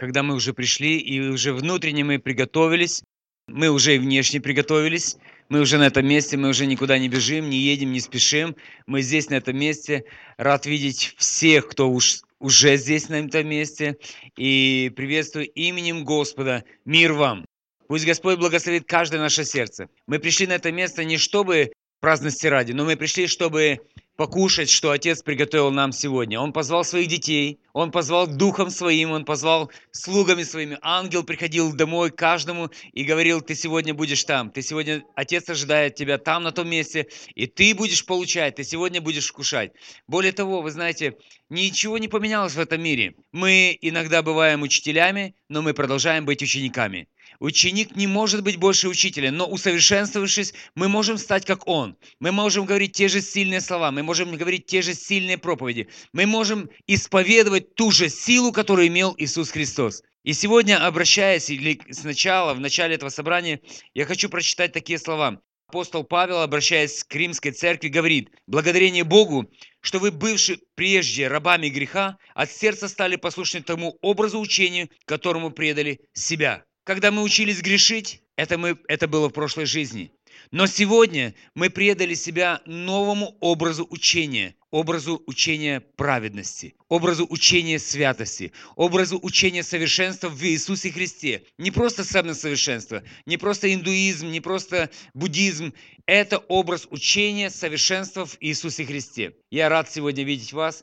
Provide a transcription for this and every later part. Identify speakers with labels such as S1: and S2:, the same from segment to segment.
S1: когда мы уже пришли и уже внутренне мы приготовились, мы уже и внешне приготовились, мы уже на этом месте, мы уже никуда не бежим, не едем, не спешим. Мы здесь, на этом месте. Рад видеть всех, кто уж, уже здесь, на этом месте. И приветствую именем Господа. Мир вам! Пусть Господь благословит каждое наше сердце. Мы пришли на это место не чтобы праздности ради, но мы пришли, чтобы покушать, что Отец приготовил нам сегодня. Он позвал своих детей, Он позвал Духом Своим, Он позвал слугами Своими. Ангел приходил домой каждому и говорил, ты сегодня будешь там, ты сегодня, Отец ожидает тебя там, на том месте, и ты будешь получать, ты сегодня будешь вкушать. Более того, вы знаете, ничего не поменялось в этом мире. Мы иногда бываем учителями, но мы продолжаем быть учениками. Ученик не может быть больше учителя, но усовершенствовавшись, мы можем стать как он. Мы можем говорить те же сильные слова, мы можем говорить те же сильные проповеди. Мы можем исповедовать ту же силу, которую имел Иисус Христос. И сегодня, обращаясь или сначала, в начале этого собрания, я хочу прочитать такие слова. Апостол Павел, обращаясь к римской церкви, говорит, «Благодарение Богу, что вы, бывшие прежде рабами греха, от сердца стали послушны тому образу учения, которому предали себя». Когда мы учились грешить, это, мы, это было в прошлой жизни. Но сегодня мы предали себя новому образу учения, образу учения праведности, образу учения святости, образу учения совершенства в Иисусе Христе. Не просто самосовершенство, не просто индуизм, не просто буддизм. Это образ учения совершенства в Иисусе Христе. Я рад сегодня видеть вас.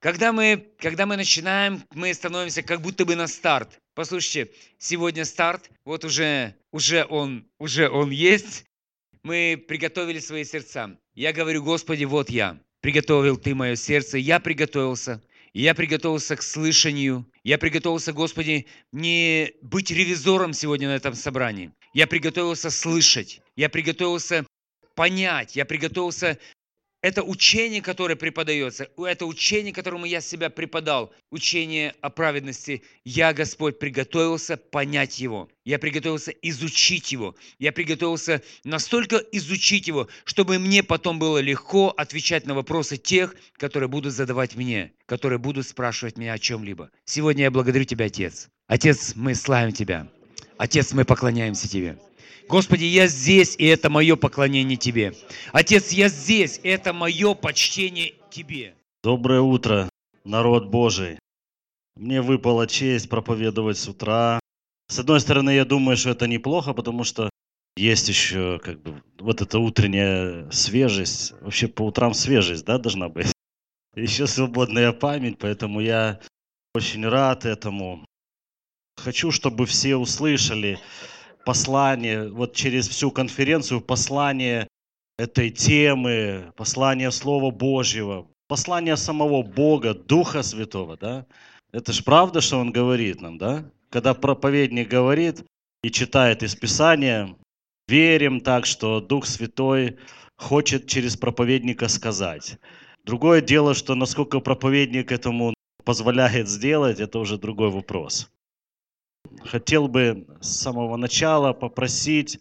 S1: Когда мы, когда мы начинаем, мы становимся как будто бы на старт. Послушайте, сегодня старт, вот уже, уже, он, уже он есть. Мы приготовили свои сердца. Я говорю, Господи, вот я. Приготовил Ты мое сердце, я приготовился. Я приготовился к слышанию. Я приготовился, Господи, не быть ревизором сегодня на этом собрании. Я приготовился слышать. Я приготовился понять. Я приготовился это учение, которое преподается, это учение, которому я себя преподал, учение о праведности, я, Господь, приготовился понять его. Я приготовился изучить его. Я приготовился настолько изучить его, чтобы мне потом было легко отвечать на вопросы тех, которые будут задавать мне, которые будут спрашивать меня о чем-либо. Сегодня я благодарю Тебя, Отец. Отец, мы славим Тебя. Отец, мы поклоняемся Тебе. Господи, я здесь, и это мое поклонение Тебе. Отец, я здесь, это мое почтение Тебе.
S2: Доброе утро, народ Божий. Мне выпала честь проповедовать с утра. С одной стороны, я думаю, что это неплохо, потому что есть еще как бы вот эта утренняя свежесть. Вообще по утрам свежесть, да, должна быть. Еще свободная память, поэтому я очень рад этому. Хочу, чтобы все услышали, послание, вот через всю конференцию послание этой темы, послание Слова Божьего, послание самого Бога, Духа Святого, да? Это ж правда, что он говорит нам, да? Когда проповедник говорит и читает из Писания, верим так, что Дух Святой хочет через проповедника сказать. Другое дело, что насколько проповедник этому позволяет сделать, это уже другой вопрос хотел бы с самого начала попросить,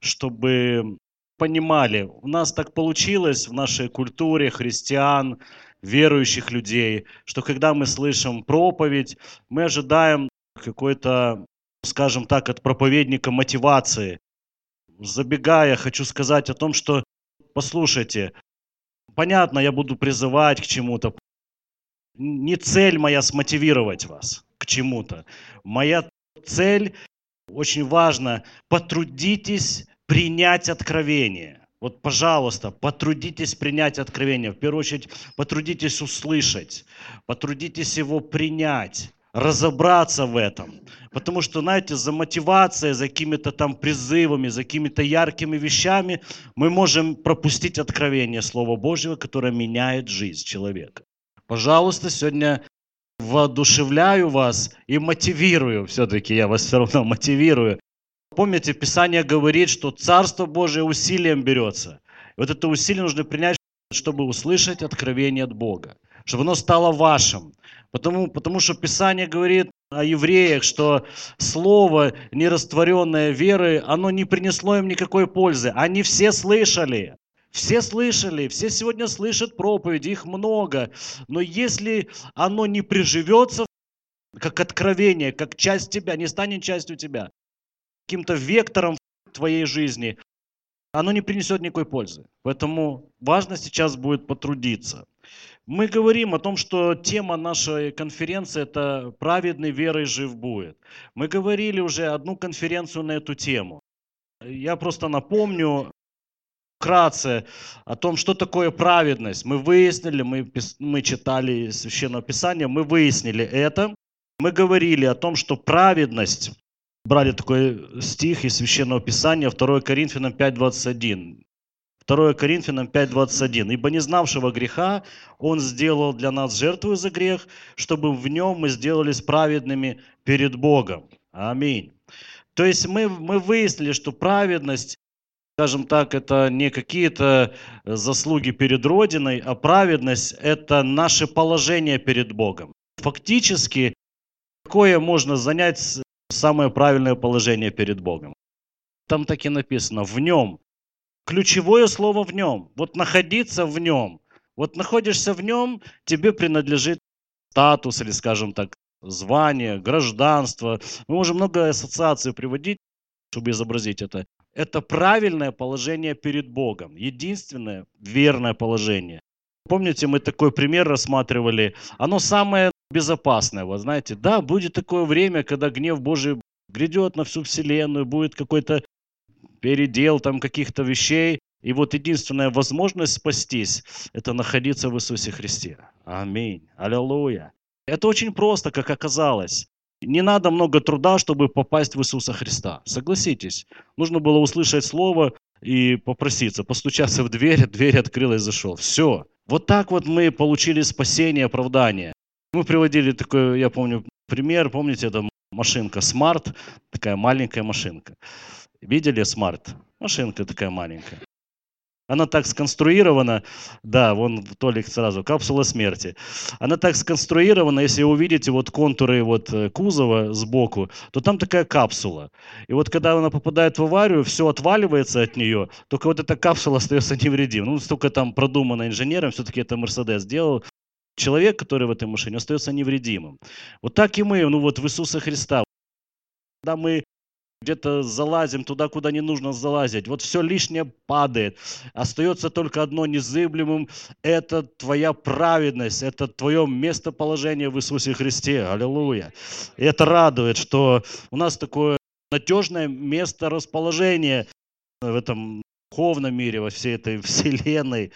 S2: чтобы понимали, у нас так получилось в нашей культуре христиан, верующих людей, что когда мы слышим проповедь, мы ожидаем какой-то, скажем так, от проповедника мотивации. Забегая, хочу сказать о том, что, послушайте, понятно, я буду призывать к чему-то. Не цель моя смотивировать вас к чему-то. Моя цель, очень важно, потрудитесь принять откровение. Вот, пожалуйста, потрудитесь принять откровение. В первую очередь, потрудитесь услышать, потрудитесь его принять, разобраться в этом. Потому что, знаете, за мотивацией, за какими-то там призывами, за какими-то яркими вещами мы можем пропустить откровение Слова Божьего, которое меняет жизнь человека. Пожалуйста, сегодня воодушевляю вас и мотивирую, все-таки я вас все равно мотивирую. Помните, Писание говорит, что Царство Божие усилием берется. И вот это усилие нужно принять, чтобы услышать откровение от Бога, чтобы оно стало вашим. Потому, потому что Писание говорит о евреях, что слово, нерастворенное веры, оно не принесло им никакой пользы. Они все слышали, все слышали, все сегодня слышат проповеди, их много. Но если оно не приживется, как откровение, как часть тебя, не станет частью тебя, каким-то вектором твоей жизни, оно не принесет никакой пользы. Поэтому важно сейчас будет потрудиться. Мы говорим о том, что тема нашей конференции – это «Праведный верой жив будет». Мы говорили уже одну конференцию на эту тему. Я просто напомню вкратце о том, что такое праведность. Мы выяснили, мы, мы читали Священное Писание, мы выяснили это. Мы говорили о том, что праведность, брали такой стих из Священного Писания, 2 Коринфянам 5.21. 2 Коринфянам 5.21. «Ибо не знавшего греха Он сделал для нас жертву за грех, чтобы в нем мы сделались праведными перед Богом». Аминь. То есть мы, мы выяснили, что праведность, скажем так, это не какие-то заслуги перед Родиной, а праведность – это наше положение перед Богом. Фактически, какое можно занять самое правильное положение перед Богом? Там так и написано, в нем Ключевое слово в нем. Вот находиться в нем. Вот находишься в нем, тебе принадлежит статус или, скажем так, звание, гражданство. Мы можем много ассоциаций приводить, чтобы изобразить это. Это правильное положение перед Богом. Единственное верное положение. Помните, мы такой пример рассматривали. Оно самое безопасное. Вот знаете, да, будет такое время, когда гнев Божий грядет на всю вселенную, будет какой-то передел там каких-то вещей. И вот единственная возможность спастись – это находиться в Иисусе Христе. Аминь. Аллилуйя. Это очень просто, как оказалось. Не надо много труда, чтобы попасть в Иисуса Христа. Согласитесь. Нужно было услышать Слово и попроситься, постучаться в дверь, дверь открылась зашел. Все. Вот так вот мы получили спасение, оправдание. Мы приводили такой, я помню, пример, помните, это машинка Smart, такая маленькая машинка. Видели смарт? Машинка такая маленькая. Она так сконструирована, да, вон Толик сразу, капсула смерти. Она так сконструирована, если увидите вот контуры вот э, кузова сбоку, то там такая капсула. И вот когда она попадает в аварию, все отваливается от нее, только вот эта капсула остается невредим. Ну, столько там продумано инженером, все-таки это Мерседес сделал. Человек, который в этой машине, остается невредимым. Вот так и мы, ну вот в Иисуса Христа. Когда мы где-то залазим туда, куда не нужно залазить. Вот все лишнее падает. Остается только одно незыблемым. Это твоя праведность, это твое местоположение в Иисусе Христе. Аллилуйя. И это радует, что у нас такое надежное место расположения в этом духовном мире, во всей этой вселенной.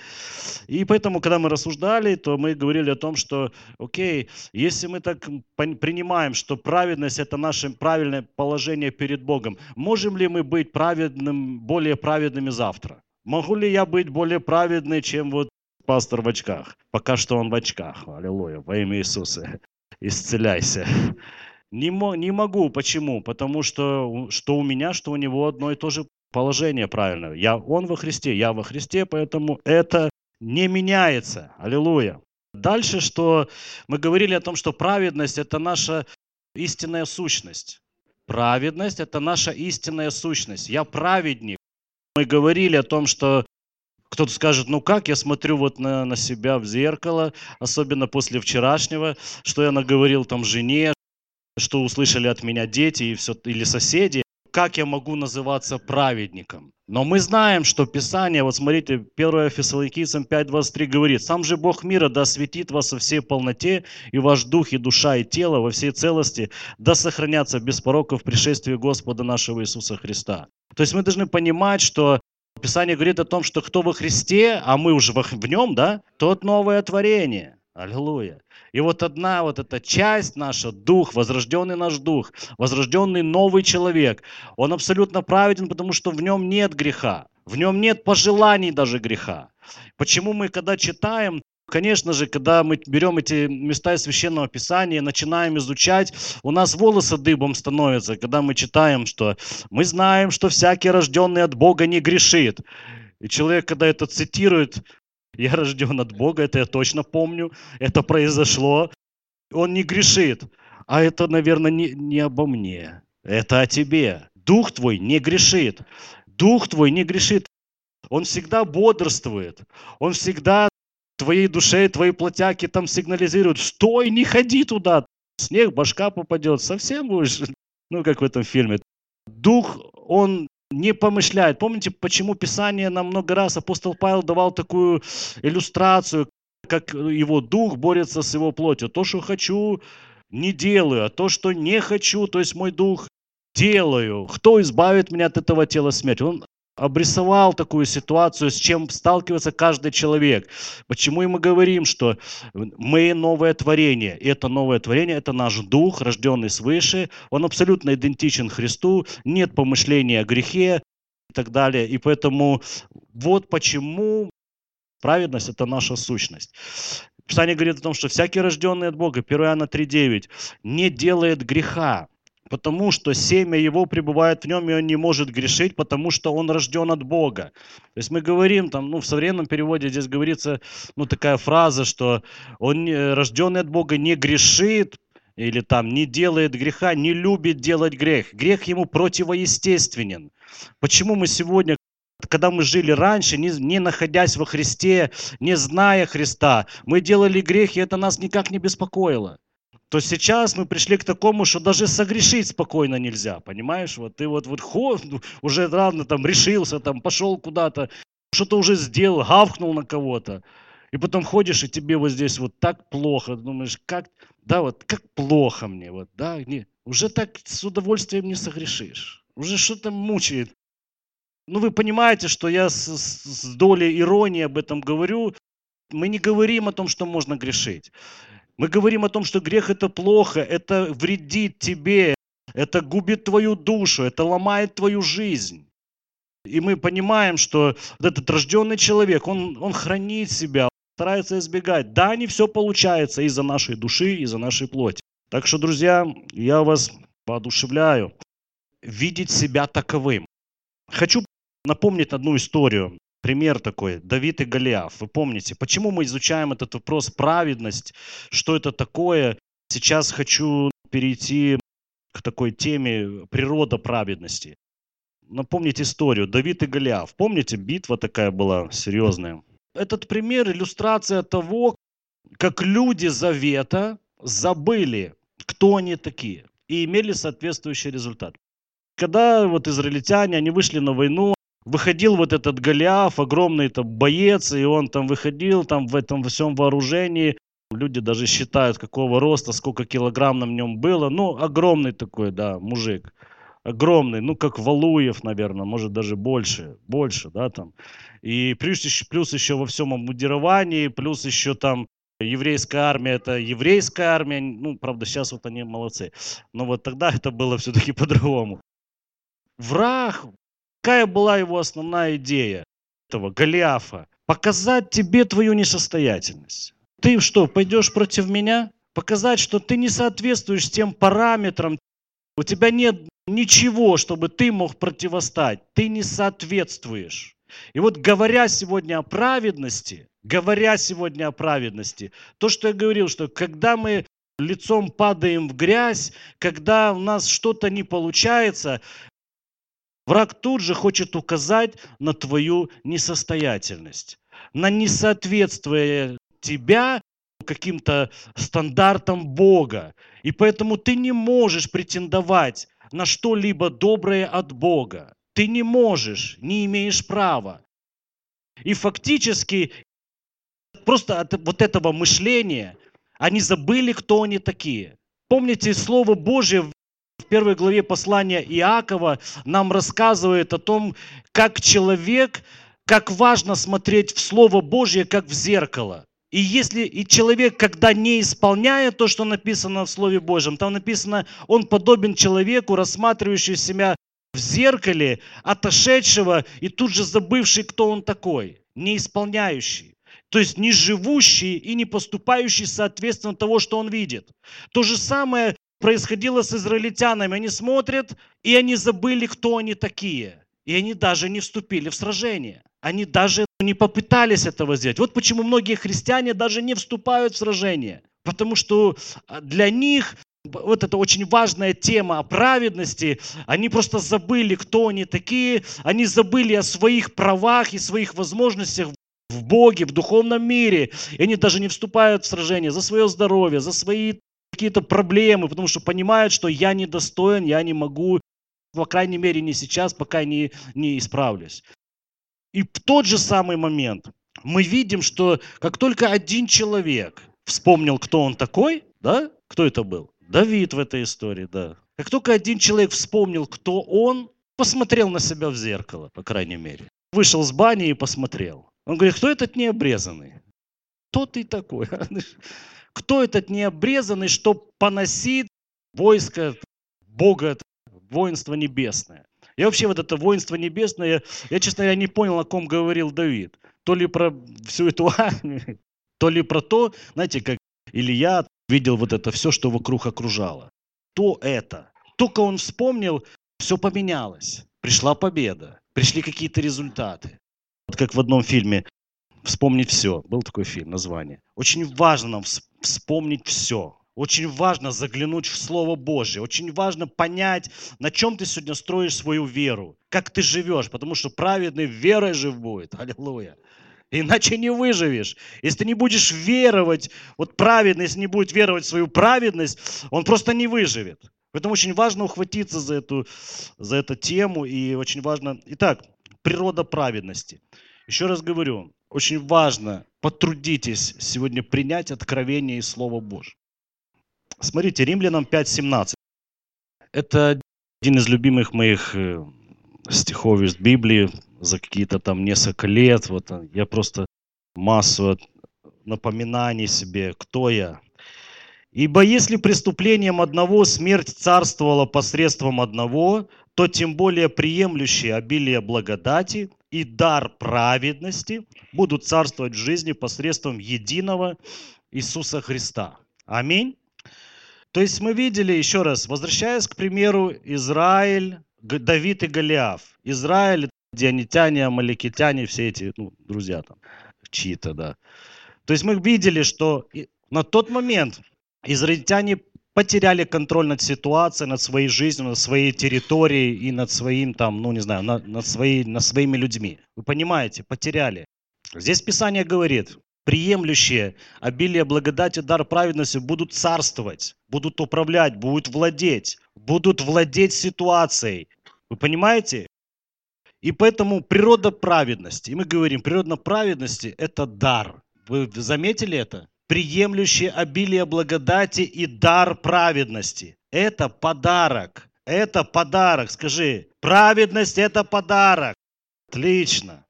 S2: И поэтому, когда мы рассуждали, то мы говорили о том, что, окей, если мы так принимаем, что праведность – это наше правильное положение перед Богом, можем ли мы быть праведным, более праведными завтра? Могу ли я быть более праведный, чем вот пастор в очках? Пока что он в очках. Аллилуйя. Во имя Иисуса. Исцеляйся. Не, не могу. Почему? Потому что что у меня, что у него одно и то же положение правильное. Я, он во Христе, я во Христе, поэтому это не меняется. Аллилуйя. Дальше, что мы говорили о том, что праведность – это наша истинная сущность. Праведность – это наша истинная сущность. Я праведник. Мы говорили о том, что кто-то скажет, ну как, я смотрю вот на, на себя в зеркало, особенно после вчерашнего, что я наговорил там жене, что услышали от меня дети и все, или соседи как я могу называться праведником? Но мы знаем, что Писание, вот смотрите, 1 Фессалоникийцам 5.23 говорит, «Сам же Бог мира да осветит вас во всей полноте, и ваш дух, и душа, и тело во всей целости, да сохранятся без пороков в пришествии Господа нашего Иисуса Христа». То есть мы должны понимать, что Писание говорит о том, что кто во Христе, а мы уже в нем, да, тот новое творение. Аллилуйя. И вот одна вот эта часть наша, дух, возрожденный наш дух, возрожденный новый человек, он абсолютно праведен, потому что в нем нет греха, в нем нет пожеланий даже греха. Почему мы, когда читаем, Конечно же, когда мы берем эти места из Священного Писания, начинаем изучать, у нас волосы дыбом становятся, когда мы читаем, что мы знаем, что всякий рожденный от Бога не грешит. И человек, когда это цитирует, я рожден от Бога, это я точно помню. Это произошло. Он не грешит. А это, наверное, не, не обо мне. Это о тебе. Дух твой не грешит. Дух твой не грешит. Он всегда бодрствует. Он всегда твоей душе, твоей плотяки там сигнализирует. Стой, не ходи туда. снег, башка попадет, совсем будешь, ну, как в этом фильме. Дух, он не помышляет. Помните, почему Писание нам много раз апостол Павел давал такую иллюстрацию, как его дух борется с его плотью. То, что хочу, не делаю, а то, что не хочу, то есть мой дух делаю. Кто избавит меня от этого тела смерти? Он обрисовал такую ситуацию, с чем сталкивается каждый человек. Почему и мы говорим, что мы новое творение. И это новое творение, это наш дух, рожденный свыше. Он абсолютно идентичен Христу. Нет помышления о грехе и так далее. И поэтому вот почему праведность – это наша сущность. Писание говорит о том, что всякий рожденный от Бога, 1 Иоанна 3,9, не делает греха, потому что семя его пребывает в нем, и он не может грешить, потому что он рожден от Бога. То есть мы говорим, там, ну, в современном переводе здесь говорится, ну, такая фраза, что он рожденный от Бога не грешит, или там не делает греха, не любит делать грех. Грех ему противоестественен. Почему мы сегодня когда мы жили раньше, не, не находясь во Христе, не зная Христа, мы делали грех, и это нас никак не беспокоило то сейчас мы пришли к такому, что даже согрешить спокойно нельзя, понимаешь? Вот ты вот, вот хо, ну, уже рано там решился, там пошел куда-то, что-то уже сделал, гавкнул на кого-то. И потом ходишь, и тебе вот здесь вот так плохо, думаешь, как, да, вот как плохо мне, вот, да, не, уже так с удовольствием не согрешишь, уже что-то мучает. Ну, вы понимаете, что я с, с долей иронии об этом говорю. Мы не говорим о том, что можно грешить. Мы говорим о том, что грех это плохо, это вредит тебе, это губит твою душу, это ломает твою жизнь. И мы понимаем, что этот рожденный человек, он, он хранит себя, старается избегать. Да, не все получается из-за нашей души, из-за нашей плоти. Так что, друзья, я вас воодушевляю видеть себя таковым. Хочу напомнить одну историю. Пример такой, Давид и Голиаф. Вы помните, почему мы изучаем этот вопрос праведность, что это такое? Сейчас хочу перейти к такой теме природа праведности. Напомните историю. Давид и Голиаф. Помните, битва такая была серьезная. Этот пример иллюстрация того, как люди Завета забыли, кто они такие, и имели соответствующий результат. Когда вот израильтяне, они вышли на войну, выходил вот этот Голиаф, огромный там боец, и он там выходил там в этом всем вооружении. Люди даже считают, какого роста, сколько килограмм на нем было. Ну, огромный такой, да, мужик. Огромный, ну, как Валуев, наверное, может даже больше, больше, да, там. И плюс еще, плюс еще во всем обмундировании, плюс еще там еврейская армия это еврейская армия, ну, правда, сейчас вот они молодцы. Но вот тогда это было все-таки по-другому. Враг Какая была его основная идея этого Голиафа? Показать тебе твою несостоятельность. Ты что, пойдешь против меня? Показать, что ты не соответствуешь тем параметрам. У тебя нет ничего, чтобы ты мог противостать. Ты не соответствуешь. И вот говоря сегодня о праведности, говоря сегодня о праведности, то, что я говорил, что когда мы лицом падаем в грязь, когда у нас что-то не получается, Враг тут же хочет указать на твою несостоятельность, на несоответствие тебя каким-то стандартам Бога. И поэтому ты не можешь претендовать на что-либо доброе от Бога. Ты не можешь, не имеешь права. И фактически просто от вот этого мышления они забыли, кто они такие. Помните, Слово Божье первой главе послания Иакова нам рассказывает о том, как человек, как важно смотреть в Слово Божье, как в зеркало. И если и человек, когда не исполняет то, что написано в Слове Божьем, там написано, он подобен человеку, рассматривающему себя в зеркале, отошедшего и тут же забывший, кто он такой, не исполняющий. То есть не живущий и не поступающий соответственно того, что он видит. То же самое происходило с израильтянами. Они смотрят, и они забыли, кто они такие. И они даже не вступили в сражение. Они даже не попытались этого сделать. Вот почему многие христиане даже не вступают в сражение. Потому что а, для них вот это очень важная тема о праведности. Они просто забыли, кто они такие. Они забыли о своих правах и своих возможностях в Боге, в духовном мире. И они даже не вступают в сражение за свое здоровье, за свои какие-то проблемы, потому что понимают, что я недостоин, я не могу, по крайней мере, не сейчас, пока не, не исправлюсь. И в тот же самый момент мы видим, что как только один человек вспомнил, кто он такой, да, кто это был? Давид в этой истории, да. Как только один человек вспомнил, кто он, посмотрел на себя в зеркало, по крайней мере. Вышел с бани и посмотрел. Он говорит, кто этот необрезанный? Кто ты такой? Кто этот необрезанный, что поносит войско Бога, воинство небесное? Я вообще вот это воинство небесное, я, честно говоря, не понял, о ком говорил Давид. То ли про всю эту армию, то ли про то, знаете, как Илья видел вот это все, что вокруг окружало. То это. Только он вспомнил, все поменялось. Пришла победа, пришли какие-то результаты. Вот как в одном фильме «Вспомнить все». Был такой фильм, название. Очень важно нам вспомнить все. Очень важно заглянуть в Слово Божье. Очень важно понять, на чем ты сегодня строишь свою веру. Как ты живешь. Потому что праведный верой жив будет. Аллилуйя. Иначе не выживешь. Если ты не будешь веровать, вот праведный, если не будет веровать в свою праведность, он просто не выживет. Поэтому очень важно ухватиться за эту, за эту тему. И очень важно... Итак, природа праведности. Еще раз говорю, очень важно, потрудитесь сегодня принять откровение и Слово Божье. Смотрите, Римлянам 5.17. Это один из любимых моих э, стихов из Библии за какие-то там несколько лет. Вот я просто массу напоминаний себе, кто я. Ибо если преступлением одного смерть царствовала посредством одного, то тем более приемлющие обилие благодати и дар праведности будут царствовать в жизни посредством единого Иисуса Христа. Аминь. То есть мы видели, еще раз, возвращаясь к примеру, Израиль, Давид и Голиаф. Израиль, дианитяне, амаликитяне, все эти ну, друзья там, чьи-то, да. То есть мы видели, что на тот момент израильтяне потеряли контроль над ситуацией, над своей жизнью, над своей территорией и над своим там, ну не знаю, над, над, своей, над своими людьми. Вы понимаете, потеряли. Здесь Писание говорит, приемлющие обилие благодати, дар праведности будут царствовать, будут управлять, будут владеть, будут владеть ситуацией. Вы понимаете? И поэтому природа праведности, и мы говорим, природа праведности – это дар. Вы заметили это? Приемлющие обилие благодати и дар праведности. Это подарок. Это подарок. Скажи, праведность – это подарок. Отлично.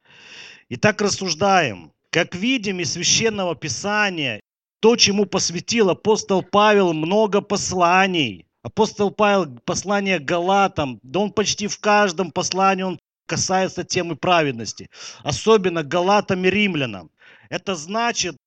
S2: Итак, рассуждаем. Как видим из Священного Писания, то, чему посвятил апостол Павел много посланий. Апостол Павел, послание Галатам, да он почти в каждом послании он касается темы праведности. Особенно Галатам и Римлянам. Это значит,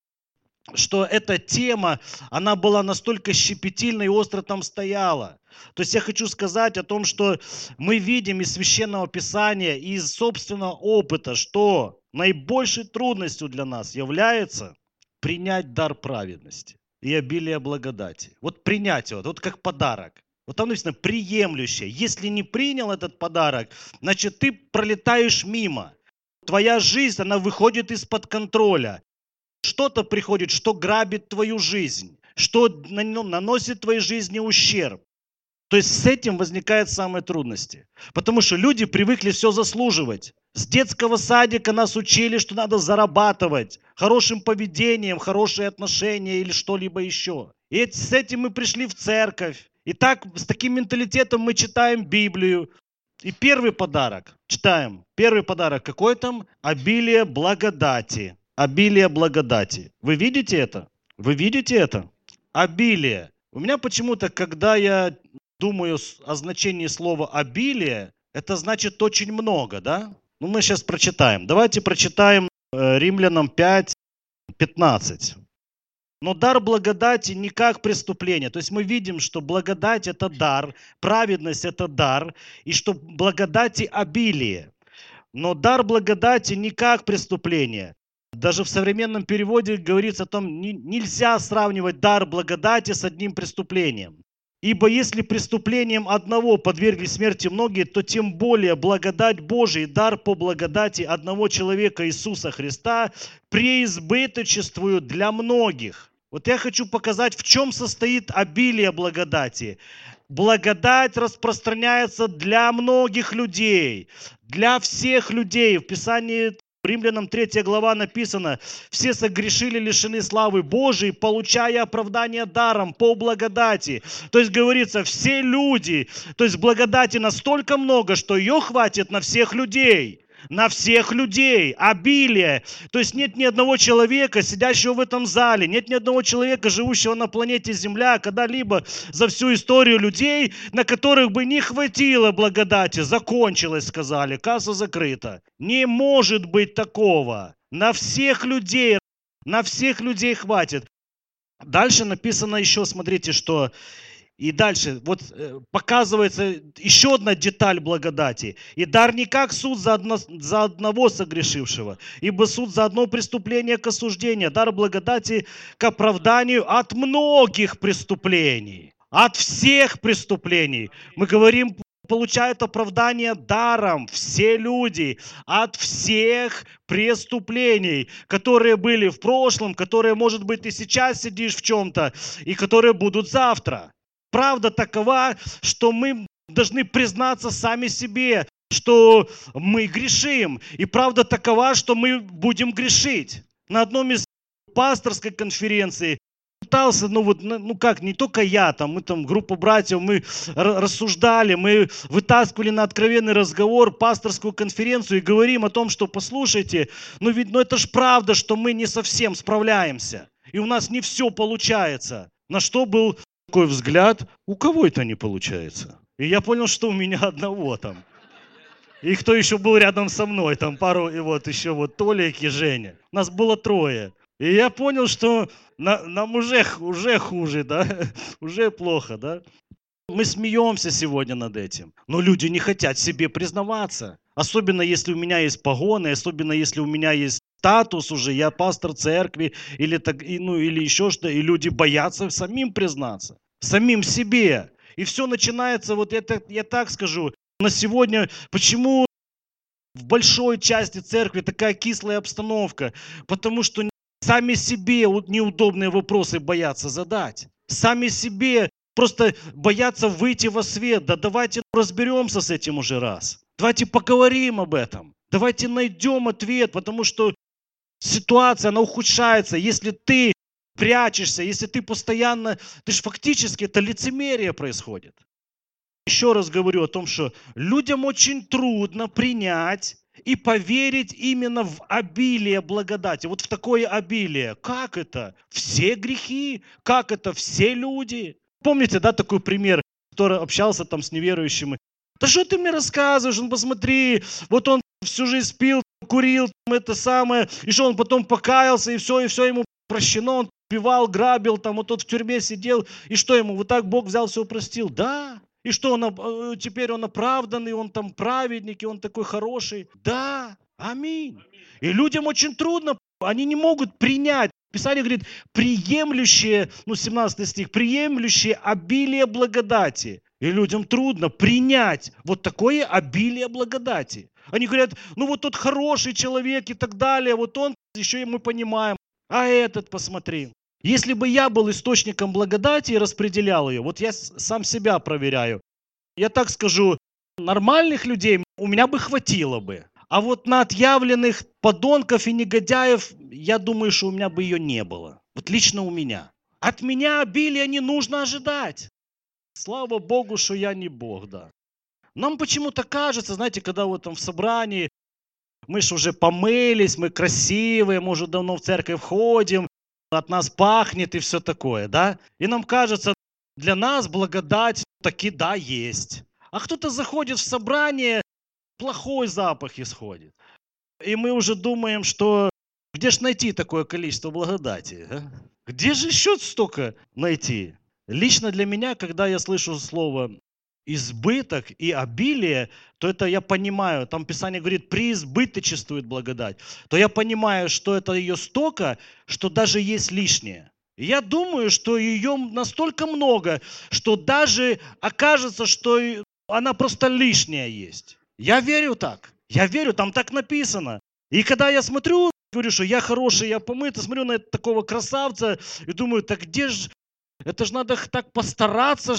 S2: что эта тема, она была настолько щепетильной и остро там стояла. То есть я хочу сказать о том, что мы видим из Священного Писания, из собственного опыта, что наибольшей трудностью для нас является принять дар праведности и обилие благодати. Вот принять его, вот как подарок. Вот там написано приемлющее. Если не принял этот подарок, значит ты пролетаешь мимо. Твоя жизнь, она выходит из-под контроля что-то приходит, что грабит твою жизнь, что наносит твоей жизни ущерб. То есть с этим возникают самые трудности. Потому что люди привыкли все заслуживать. С детского садика нас учили, что надо зарабатывать хорошим поведением, хорошие отношения или что-либо еще. И с этим мы пришли в церковь. И так, с таким менталитетом мы читаем Библию. И первый подарок, читаем, первый подарок, какой там? Обилие благодати обилие благодати. Вы видите это? Вы видите это? Обилие. У меня почему-то, когда я думаю о значении слова обилие, это значит очень много, да? Ну, мы сейчас прочитаем. Давайте прочитаем э, Римлянам 5, 15. Но дар благодати не как преступление. То есть мы видим, что благодать это дар, праведность это дар, и что благодати обилие. Но дар благодати не как преступление. Даже в современном переводе говорится о том, нельзя сравнивать дар благодати с одним преступлением. Ибо если преступлением одного подвергли смерти многие, то тем более благодать Божия, дар по благодати одного человека Иисуса Христа преизбыточествуют для многих. Вот я хочу показать, в чем состоит обилие благодати. Благодать распространяется для многих людей, для всех людей. В Писании Римлянам 3 глава написано, все согрешили, лишены славы Божией, получая оправдание даром по благодати. То есть говорится, все люди, то есть благодати настолько много, что ее хватит на всех людей на всех людей, обилие. То есть нет ни одного человека, сидящего в этом зале, нет ни одного человека, живущего на планете Земля, когда-либо за всю историю людей, на которых бы не хватило благодати. Закончилось, сказали, касса закрыта. Не может быть такого. На всех людей, на всех людей хватит. Дальше написано еще, смотрите, что и дальше, вот э, показывается еще одна деталь благодати. И дар не как суд за, одно, за одного согрешившего, ибо суд за одно преступление к осуждению, дар благодати к оправданию от многих преступлений, от всех преступлений. Мы говорим, получают оправдание даром все люди от всех преступлений, которые были в прошлом, которые, может быть, ты сейчас сидишь в чем-то, и которые будут завтра правда такова, что мы должны признаться сами себе, что мы грешим. И правда такова, что мы будем грешить. На одном из пасторской конференции пытался, ну вот, ну как, не только я, там, мы там, группа братьев, мы рассуждали, мы вытаскивали на откровенный разговор пасторскую конференцию и говорим о том, что, послушайте, ну ведь, ну это ж правда, что мы не совсем справляемся, и у нас не все получается. На что был такой взгляд, у кого это не получается? И я понял, что у меня одного там. И кто еще был рядом со мной, там пару, и вот еще вот Толик и Женя. Нас было трое. И я понял, что на, нам уже, уже хуже, да, уже плохо, да. Мы смеемся сегодня над этим, но люди не хотят себе признаваться. Особенно если у меня есть погоны, особенно если у меня есть статус уже, я пастор церкви или, так, ну, или еще что, и люди боятся самим признаться самим себе. И все начинается, вот это, я так скажу, на сегодня, почему в большой части церкви такая кислая обстановка? Потому что сами себе неудобные вопросы боятся задать. Сами себе просто боятся выйти во свет. Да давайте разберемся с этим уже раз. Давайте поговорим об этом. Давайте найдем ответ, потому что ситуация, она ухудшается. Если ты прячешься, если ты постоянно, ты же фактически это лицемерие происходит. Еще раз говорю о том, что людям очень трудно принять и поверить именно в обилие благодати, вот в такое обилие. Как это? Все грехи? Как это? Все люди? Помните, да, такой пример, который общался там с неверующими? Да что ты мне рассказываешь? Он посмотри, вот он всю жизнь пил, курил, это самое, и что он потом покаялся, и все, и все ему прощено, он пивал, грабил, там вот тот в тюрьме сидел, и что ему, вот так Бог взял, все простил? Да. И что он, э, теперь он оправданный, он там праведник, и он такой хороший? Да. Аминь. И людям очень трудно, они не могут принять. Писание говорит, приемлющие, ну 17 стих, приемлющие обилие благодати. И людям трудно принять вот такое обилие благодати. Они говорят, ну вот тот хороший человек и так далее, вот он, еще и мы понимаем, а этот посмотри. Если бы я был источником благодати и распределял ее, вот я сам себя проверяю. Я так скажу, нормальных людей у меня бы хватило бы. А вот на отъявленных подонков и негодяев, я думаю, что у меня бы ее не было. Вот лично у меня. От меня обилия не нужно ожидать. Слава Богу, что я не Бог, да. Нам почему-то кажется, знаете, когда вот там в собрании мы же уже помылись, мы красивые, мы уже давно в церковь входим, от нас пахнет и все такое, да? И нам кажется, для нас благодать таки да есть. А кто-то заходит в собрание, плохой запах исходит. И мы уже думаем, что где же найти такое количество благодати? А? Где же еще столько найти? Лично для меня, когда я слышу слово избыток и обилие, то это я понимаю, там Писание говорит, преизбыточествует благодать, то я понимаю, что это ее столько, что даже есть лишнее. Я думаю, что ее настолько много, что даже окажется, что она просто лишняя есть. Я верю так. Я верю, там так написано. И когда я смотрю говорю, что я хороший, я помыт, смотрю на такого красавца и думаю, так где же, это же надо так постараться,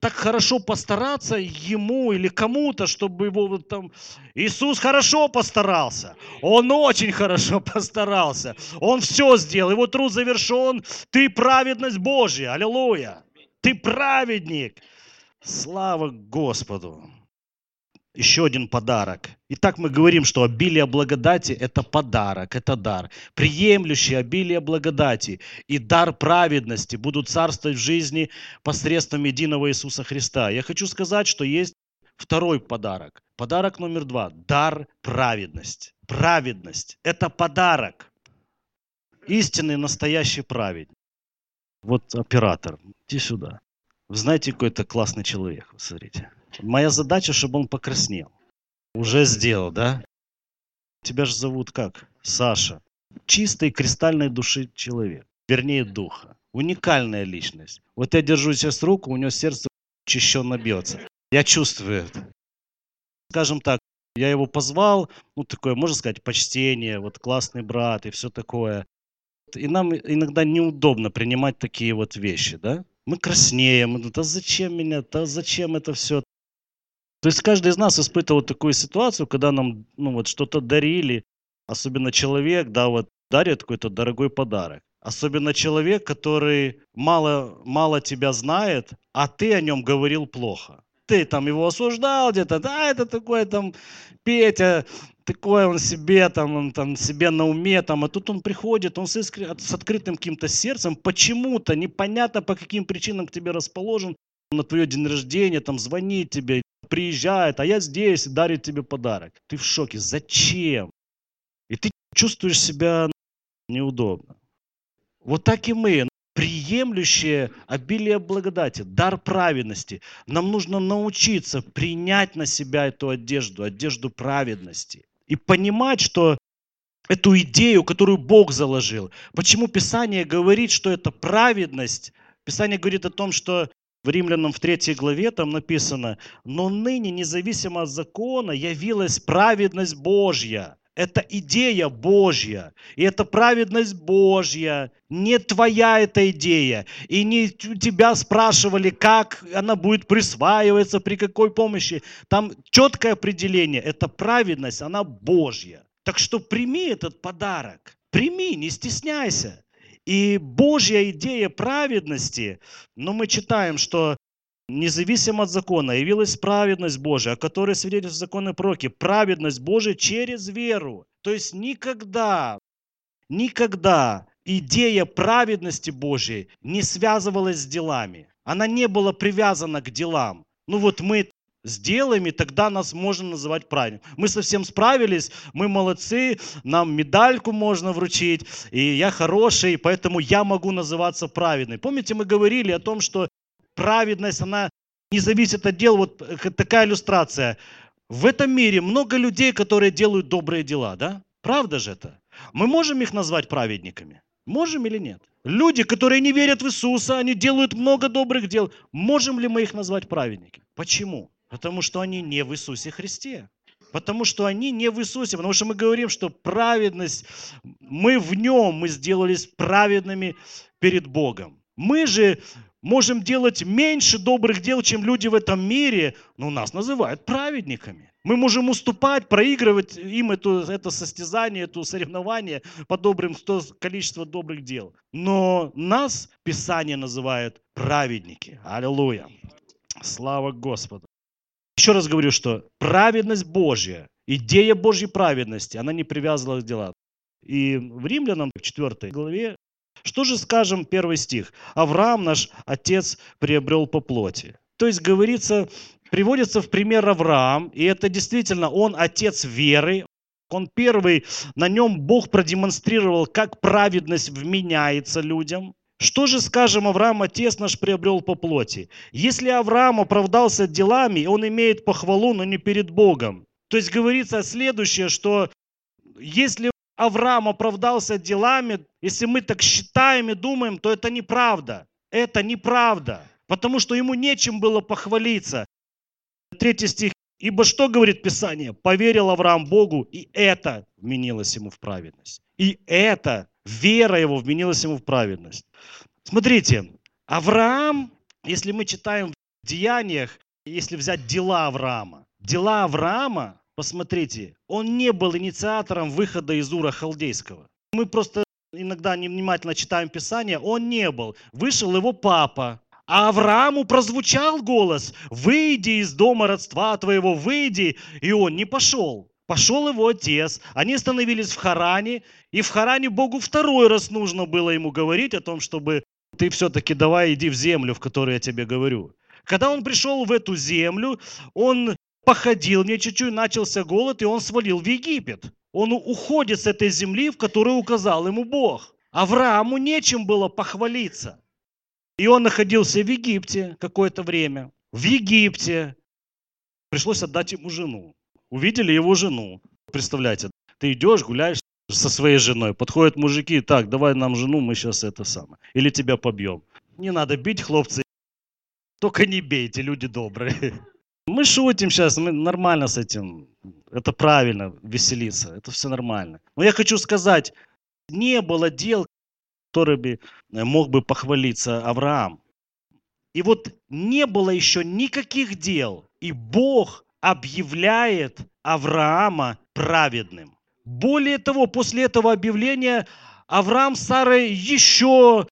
S2: так хорошо постараться ему или кому-то, чтобы его вот там... Иисус хорошо постарался. Он очень хорошо постарался. Он все сделал. Его труд завершен. Ты праведность Божья. Аллилуйя. Ты праведник. Слава Господу еще один подарок. Итак, мы говорим, что обилие благодати – это подарок, это дар. Приемлющий обилие благодати и дар праведности будут царствовать в жизни посредством единого Иисуса Христа. Я хочу сказать, что есть второй подарок. Подарок номер два – дар праведности. Праведность – это подарок. Истинный, настоящий праведник. Вот оператор, иди сюда. Вы знаете, какой это классный человек, смотрите. Моя задача, чтобы он покраснел. Уже сделал, да? Тебя же зовут как? Саша. Чистой кристальной души человек. Вернее, духа. Уникальная личность. Вот я держу сейчас руку, у него сердце учащенно бьется. Я чувствую это. Скажем так, я его позвал, ну такое, можно сказать, почтение, вот классный брат и все такое. И нам иногда неудобно принимать такие вот вещи, да? Мы краснеем, да зачем меня, да зачем это все? То есть каждый из нас испытывал такую ситуацию, когда нам ну, вот что-то дарили, особенно человек, да, вот дарит какой-то дорогой подарок. Особенно человек, который мало, мало тебя знает, а ты о нем говорил плохо. Ты там его осуждал где-то, да, это такой там Петя, такой он себе, там, он там себе на уме, там, а тут он приходит, он с, искр... с открытым каким-то сердцем, почему-то, непонятно по каким причинам к тебе расположен, на твое день рождения, там, звонит тебе, приезжает, а я здесь, и дарит тебе подарок. Ты в шоке. Зачем? И ты чувствуешь себя неудобно. Вот так и мы, приемлющие обилие благодати, дар праведности. Нам нужно научиться принять на себя эту одежду, одежду праведности. И понимать, что эту идею, которую Бог заложил. Почему Писание говорит, что это праведность? Писание говорит о том, что в Римлянам в 3 главе там написано, но ныне, независимо от закона, явилась праведность Божья. Это идея Божья. И это праведность Божья. Не твоя эта идея. И не тебя спрашивали, как она будет присваиваться, при какой помощи. Там четкое определение. Это праведность, она Божья. Так что прими этот подарок. Прими, не стесняйся. И Божья идея праведности, но мы читаем, что независимо от закона явилась праведность Божия, о которой свидетельствует законы пророки, праведность Божия через веру. То есть никогда, никогда идея праведности Божией не связывалась с делами. Она не была привязана к делам. Ну вот мы сделаем, и тогда нас можно называть правильным. Мы совсем справились, мы молодцы, нам медальку можно вручить, и я хороший, поэтому я могу называться праведным. Помните, мы говорили о том, что праведность, она не зависит от дел. Вот э, такая иллюстрация. В этом мире много людей, которые делают добрые дела, да? Правда же это? Мы можем их назвать праведниками? Можем или нет? Люди, которые не верят в Иисуса, они делают много добрых дел. Можем ли мы их назвать праведниками? Почему? Потому что они не в Иисусе Христе. Потому что они не в Иисусе. Потому что мы говорим, что праведность, мы в нем, мы сделались праведными перед Богом. Мы же можем делать меньше добрых дел, чем люди в этом мире, но нас называют праведниками. Мы можем уступать, проигрывать им это, это состязание, это соревнование по добрым то количество добрых дел. Но нас Писание называет праведники. Аллилуйя. Слава Господу. Еще раз говорю, что праведность Божья, идея Божьей праведности, она не привязана к делам. И в Римлянам, в 4 главе, что же скажем, первый стих? Авраам, наш отец, приобрел по плоти. То есть говорится, приводится в пример Авраам, и это действительно он отец веры, он первый, на нем Бог продемонстрировал, как праведность вменяется людям. Что же, скажем, Авраам, отец наш, приобрел по плоти? Если Авраам оправдался делами, он имеет похвалу, но не перед Богом. То есть говорится следующее, что если Авраам оправдался делами, если мы так считаем и думаем, то это неправда. Это неправда. Потому что ему нечем было похвалиться. Третий стих. Ибо что говорит Писание? Поверил Авраам Богу, и это вменилось ему в праведность. И это, вера его, вменилась ему в праведность. Смотрите, Авраам, если мы читаем в Деяниях, если взять дела Авраама, дела Авраама, посмотрите, он не был инициатором выхода из Ура Халдейского. Мы просто иногда невнимательно читаем Писание, он не был. Вышел его папа, а Аврааму прозвучал голос, выйди из дома родства твоего, выйди. И он не пошел. Пошел его отец. Они остановились в Харане. И в Харане Богу второй раз нужно было ему говорить о том, чтобы ты все-таки давай иди в землю, в которой я тебе говорю. Когда он пришел в эту землю, он походил мне чуть-чуть, начался голод, и он свалил в Египет. Он уходит с этой земли, в которую указал ему Бог. Аврааму нечем было похвалиться. И он находился в Египте какое-то время. В Египте пришлось отдать ему жену. Увидели его жену. Представляете, ты идешь, гуляешь со своей женой. Подходят мужики, так, давай нам жену, мы сейчас это самое. Или тебя побьем. Не надо бить, хлопцы. Только не бейте, люди добрые. Мы шутим сейчас, мы нормально с этим. Это правильно, веселиться. Это все нормально. Но я хочу сказать, не было дел, которыми э, мог бы похвалиться Авраам. И вот не было еще никаких дел, и Бог объявляет Авраама праведным. Более того, после этого объявления Авраам с Сарой еще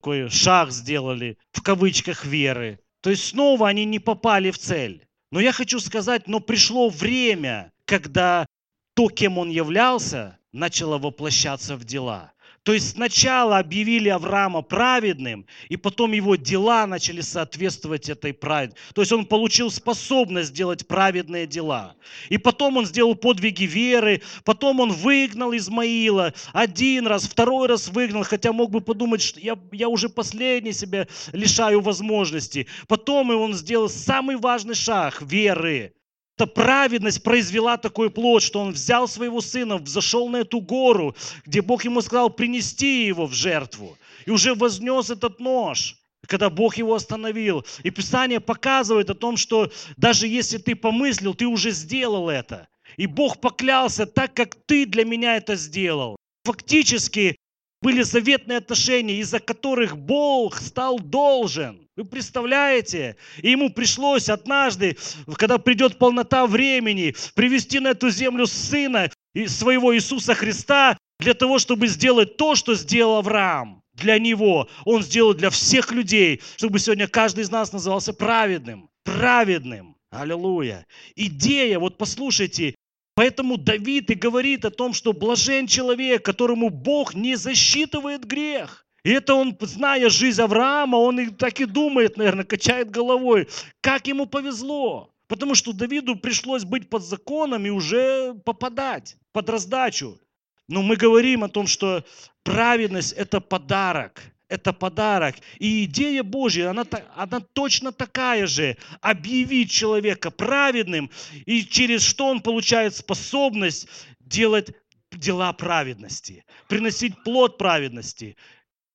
S2: такой шаг сделали, в кавычках, веры. То есть снова они не попали в цель. Но я хочу сказать, но пришло время, когда то, кем он являлся, начало воплощаться в дела. То есть сначала объявили Авраама праведным, и потом его дела начали соответствовать этой правде. То есть он получил способность делать праведные дела. И потом он сделал подвиги веры, потом он выгнал Измаила один раз, второй раз выгнал, хотя мог бы подумать, что я, я уже последний себя лишаю возможности. Потом и он сделал самый важный шаг веры эта праведность произвела такой плод, что он взял своего сына, взошел на эту гору, где Бог ему сказал принести его в жертву. И уже вознес этот нож, когда Бог его остановил. И Писание показывает о том, что даже если ты помыслил, ты уже сделал это. И Бог поклялся так, как ты для меня это сделал. Фактически были заветные отношения, из-за которых Бог стал должен. Вы представляете? И ему пришлось однажды, когда придет полнота времени, привести на эту землю сына своего Иисуса Христа для того, чтобы сделать то, что сделал Авраам для него. Он сделал для всех людей, чтобы сегодня каждый из нас назывался праведным. Праведным. Аллилуйя. Идея, вот послушайте, Поэтому Давид и говорит о том, что блажен человек, которому Бог не засчитывает грех. И это он, зная жизнь Авраама, он и так и думает, наверное, качает головой, как ему повезло. Потому что Давиду пришлось быть под законом и уже попадать под раздачу. Но мы говорим о том, что праведность – это подарок это подарок. И идея Божья, она, она точно такая же. Объявить человека праведным, и через что он получает способность делать дела праведности, приносить плод праведности,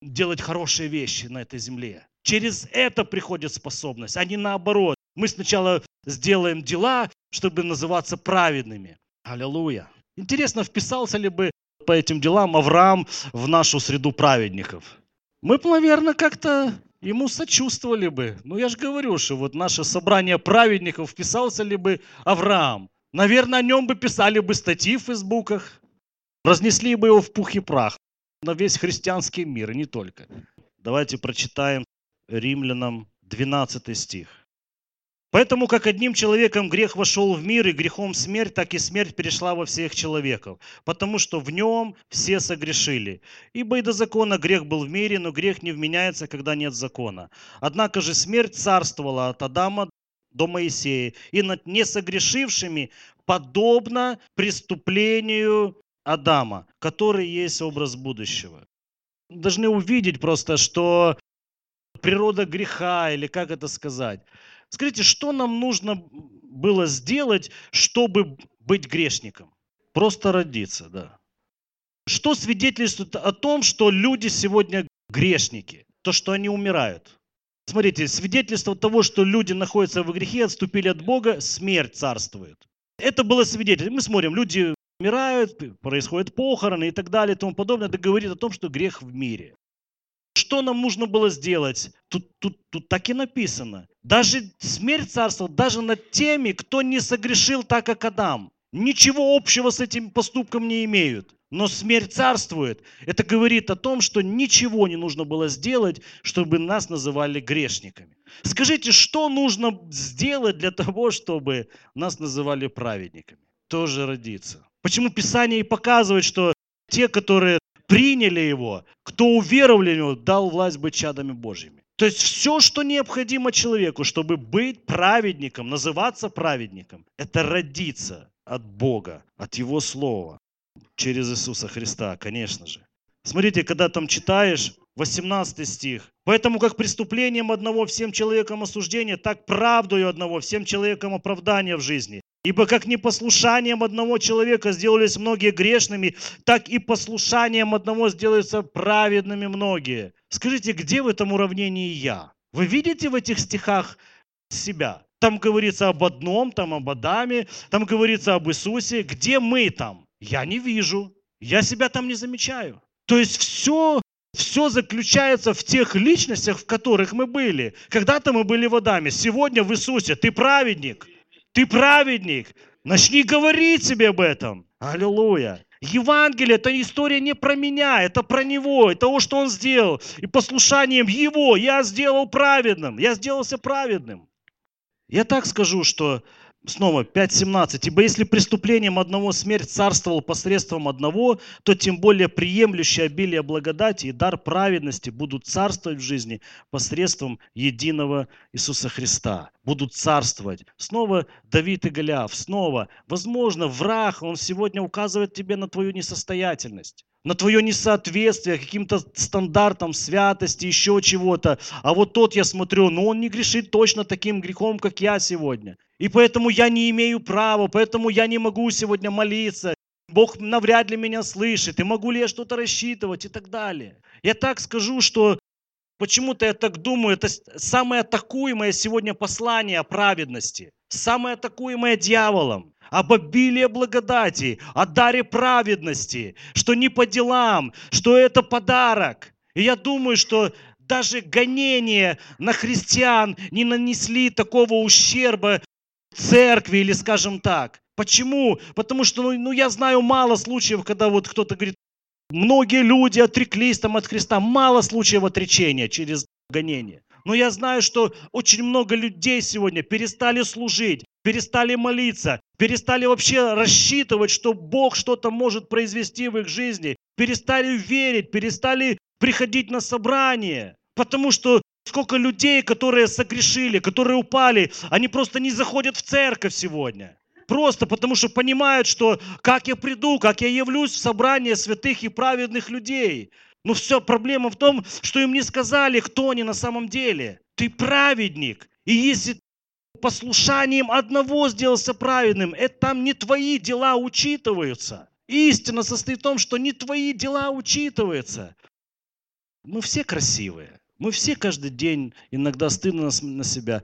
S2: делать хорошие вещи на этой земле. Через это приходит способность, а не наоборот. Мы сначала сделаем дела, чтобы называться праведными. Аллилуйя. Интересно, вписался ли бы по этим делам Авраам в нашу среду праведников? Мы бы, наверное, как-то ему сочувствовали бы. Ну, я же говорю, что вот наше собрание праведников вписался ли бы Авраам. Наверное, о нем бы писали бы статьи в фейсбуках, разнесли бы его в пух и прах на весь христианский мир, и не только. Давайте прочитаем римлянам 12 стих. Поэтому, как одним человеком грех вошел в мир, и грехом смерть, так и смерть перешла во всех человеков, потому что в нем все согрешили. Ибо и до закона грех был в мире, но грех не вменяется, когда нет закона. Однако же смерть царствовала от Адама до Моисея, и над несогрешившими подобно преступлению Адама, который есть образ будущего. Должны увидеть просто, что природа греха, или как это сказать, Скажите, что нам нужно было сделать, чтобы быть грешником? Просто родиться, да. Что свидетельствует о том, что люди сегодня грешники? То, что они умирают. Смотрите, свидетельство того, что люди находятся в грехе, отступили от Бога, смерть царствует. Это было свидетельство. Мы смотрим, люди умирают, происходят похороны и так далее и тому подобное. Это говорит о том, что грех в мире. Что нам нужно было сделать? Тут, тут, тут так и написано. Даже смерть царства, даже над теми, кто не согрешил так, как Адам. Ничего общего с этим поступком не имеют. Но смерть царствует. Это говорит о том, что ничего не нужно было сделать, чтобы нас называли грешниками. Скажите, что нужно сделать для того, чтобы нас называли праведниками? Тоже родиться. Почему Писание и показывает, что те, которые приняли его, кто уверовали в него, дал власть быть чадами Божьими. То есть все, что необходимо человеку, чтобы быть праведником, называться праведником, это родиться от Бога, от Его Слова, через Иисуса Христа, конечно же. Смотрите, когда там читаешь, 18 стих. «Поэтому как преступлением одного всем человекам осуждение, так правдою одного всем человекам оправдание в жизни. Ибо как непослушанием одного человека сделались многие грешными, так и послушанием одного сделаются праведными многие. Скажите, где в этом уравнении я? Вы видите в этих стихах себя? Там говорится об одном, там об Адаме, там говорится об Иисусе. Где мы там? Я не вижу. Я себя там не замечаю. То есть все все заключается в тех личностях, в которых мы были. Когда-то мы были в Адаме, сегодня в Иисусе. Ты праведник. Ты праведник. Начни говорить себе об этом. Аллилуйя. Евангелие – это история не про меня, это про Него, это то, что Он сделал. И послушанием Его я сделал праведным, я сделался праведным. Я так скажу, что снова 5.17. Ибо если преступлением одного смерть царствовал посредством одного, то тем более приемлющие обилие благодати и дар праведности будут царствовать в жизни посредством единого Иисуса Христа. Будут царствовать. Снова Давид и Голиаф. Снова. Возможно, враг, он сегодня указывает тебе на твою несостоятельность на твое несоответствие каким-то стандартам святости, еще чего-то. А вот тот, я смотрю, ну он не грешит точно таким грехом, как я сегодня. И поэтому я не имею права, поэтому я не могу сегодня молиться. Бог навряд ли меня слышит, и могу ли я что-то рассчитывать и так далее. Я так скажу, что почему-то я так думаю, это самое атакуемое сегодня послание о праведности, самое атакуемое дьяволом об обилии благодати, о даре праведности, что не по делам, что это подарок. И я думаю, что даже гонения на христиан не нанесли такого ущерба церкви или скажем так. Почему? Потому что ну, ну я знаю мало случаев, когда вот кто-то говорит, многие люди отреклись там от Христа, мало случаев отречения через гонение. Но я знаю, что очень много людей сегодня перестали служить, перестали молиться, перестали вообще рассчитывать, что Бог что-то может произвести в их жизни, перестали верить, перестали приходить на собрание, потому что сколько людей, которые согрешили, которые упали, они просто не заходят в церковь сегодня. Просто потому что понимают, что как я приду, как я явлюсь в собрание святых и праведных людей. Но все, проблема в том, что им не сказали, кто они на самом деле. Ты праведник. И если послушанием одного сделался праведным, это там не твои дела учитываются. Истина состоит в том, что не твои дела учитываются. Мы все красивые. Мы все каждый день иногда стыдно на себя.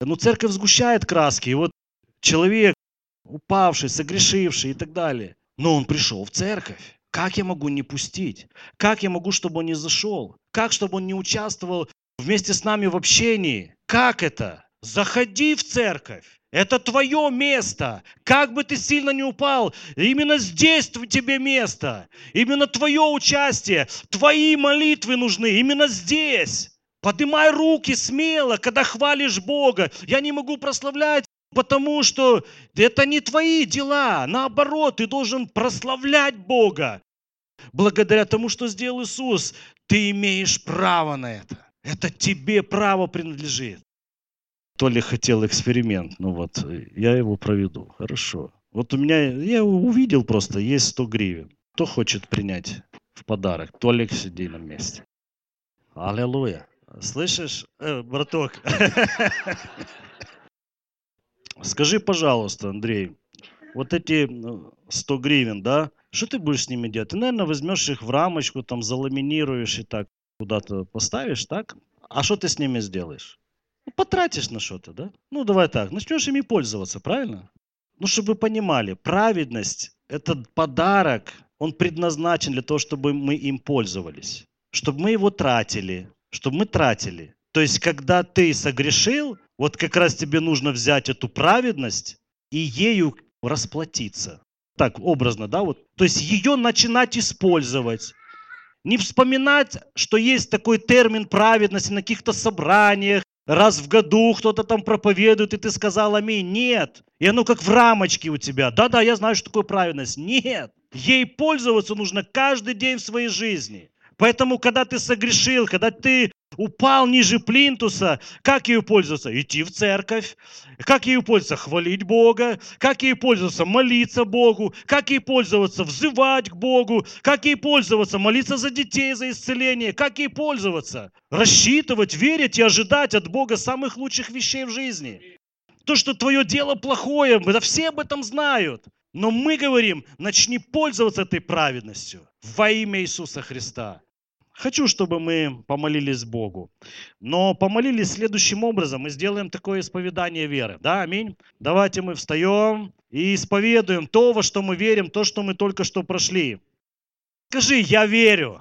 S2: Но церковь сгущает краски. И вот человек, упавший, согрешивший и так далее. Но он пришел в церковь. Как я могу не пустить? Как я могу, чтобы он не зашел? Как, чтобы он не участвовал вместе с нами в общении? Как это? Заходи в церковь. Это твое место. Как бы ты сильно не упал, именно здесь тебе место. Именно твое участие, твои молитвы нужны. Именно здесь. Поднимай руки смело, когда хвалишь Бога. Я не могу прославлять Потому что это не твои дела. Наоборот, ты должен прославлять Бога. Благодаря тому, что сделал Иисус, ты имеешь право на это. Это тебе право принадлежит. То ли хотел эксперимент, ну вот, я его проведу. Хорошо. Вот у меня, я увидел просто, есть 100 гривен. Кто хочет принять в подарок? Толик, сиди на месте. Аллилуйя. Слышишь, э, браток? Скажи, пожалуйста, Андрей, вот эти 100 гривен, да, что ты будешь с ними делать? Ты, наверное, возьмешь их в рамочку, там, заламинируешь и так куда-то поставишь, так? А что ты с ними сделаешь? Потратишь на что-то, да? Ну, давай так, начнешь ими пользоваться, правильно? Ну, чтобы вы понимали, праведность – этот подарок, он предназначен для того, чтобы мы им пользовались, чтобы мы его тратили, чтобы мы тратили. То есть, когда ты согрешил, вот как раз тебе нужно взять эту праведность и ею расплатиться. Так, образно, да, вот. То есть ее начинать использовать. Не вспоминать, что есть такой термин праведности на каких-то собраниях, раз в году кто-то там проповедует, и ты сказал аминь. Нет. И оно как в рамочке у тебя. Да-да, я знаю, что такое праведность. Нет. Ей пользоваться нужно каждый день в своей жизни. Поэтому, когда ты согрешил, когда ты упал ниже плинтуса, как ею пользоваться? Идти в церковь. Как ею пользоваться? Хвалить Бога. Как ею пользоваться? Молиться Богу. Как ей пользоваться? Взывать к Богу. Как ей пользоваться? Молиться за детей, за исцеление. Как ей пользоваться? Рассчитывать, верить и ожидать от Бога самых лучших вещей в жизни. То, что твое дело плохое, да все об этом знают. Но мы говорим, начни пользоваться этой праведностью во имя Иисуса Христа. Хочу, чтобы мы помолились Богу. Но помолились следующим образом. Мы сделаем такое исповедание веры. Да, аминь. Давайте мы встаем и исповедуем то, во что мы верим, то, что мы только что прошли. Скажи, я верю.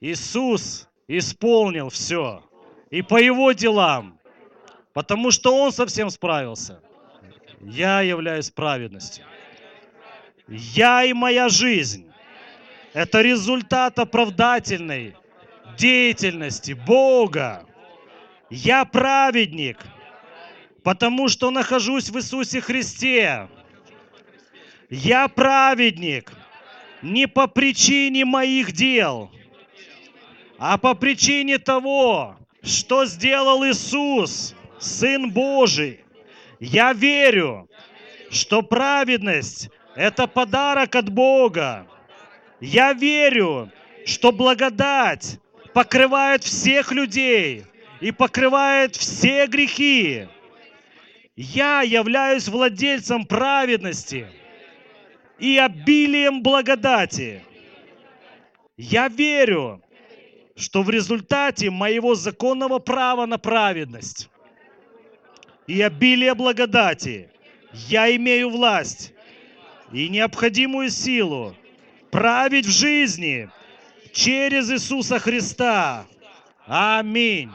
S2: Иисус исполнил все. И по его делам. Потому что он совсем справился. Я являюсь праведностью. Я и моя жизнь это результат оправдательной деятельности Бога. Я праведник, потому что нахожусь в Иисусе Христе. Я праведник не по причине моих дел, а по причине того, что сделал Иисус, Сын Божий. Я верю, что праведность – это подарок от Бога. Я верю, что благодать покрывает всех людей и покрывает все грехи. Я являюсь владельцем праведности и обилием благодати. Я верю, что в результате моего законного права на праведность и обилие благодати я имею власть и необходимую силу править в жизни через Иисуса Христа. Аминь.